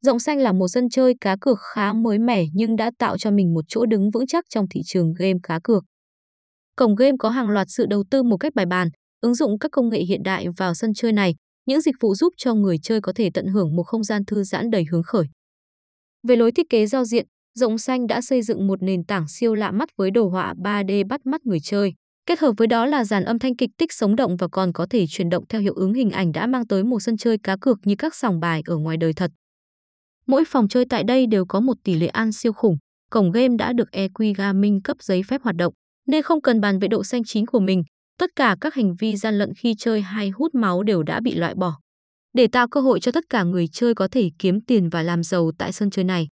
Rộng xanh là một sân chơi cá cược khá mới mẻ nhưng đã tạo cho mình một chỗ đứng vững chắc trong thị trường game cá cược. Cổng game có hàng loạt sự đầu tư một cách bài bản, ứng dụng các công nghệ hiện đại vào sân chơi này, những dịch vụ giúp cho người chơi có thể tận hưởng một không gian thư giãn đầy hứng khởi. Về lối thiết kế giao diện, Rộng xanh đã xây dựng một nền tảng siêu lạ mắt với đồ họa 3D bắt mắt người chơi. Kết hợp với đó là dàn âm thanh kịch tích sống động và còn có thể chuyển động theo hiệu ứng hình ảnh đã mang tới một sân chơi cá cược như các sòng bài ở ngoài đời thật. Mỗi phòng chơi tại đây đều có một tỷ lệ an siêu khủng. Cổng game đã được EQ Gaming cấp giấy phép hoạt động, nên không cần bàn về độ xanh chín của mình. Tất cả các hành vi gian lận khi chơi hay hút máu đều đã bị loại bỏ. Để tạo cơ hội cho tất cả người chơi có thể kiếm tiền và làm giàu tại sân chơi này,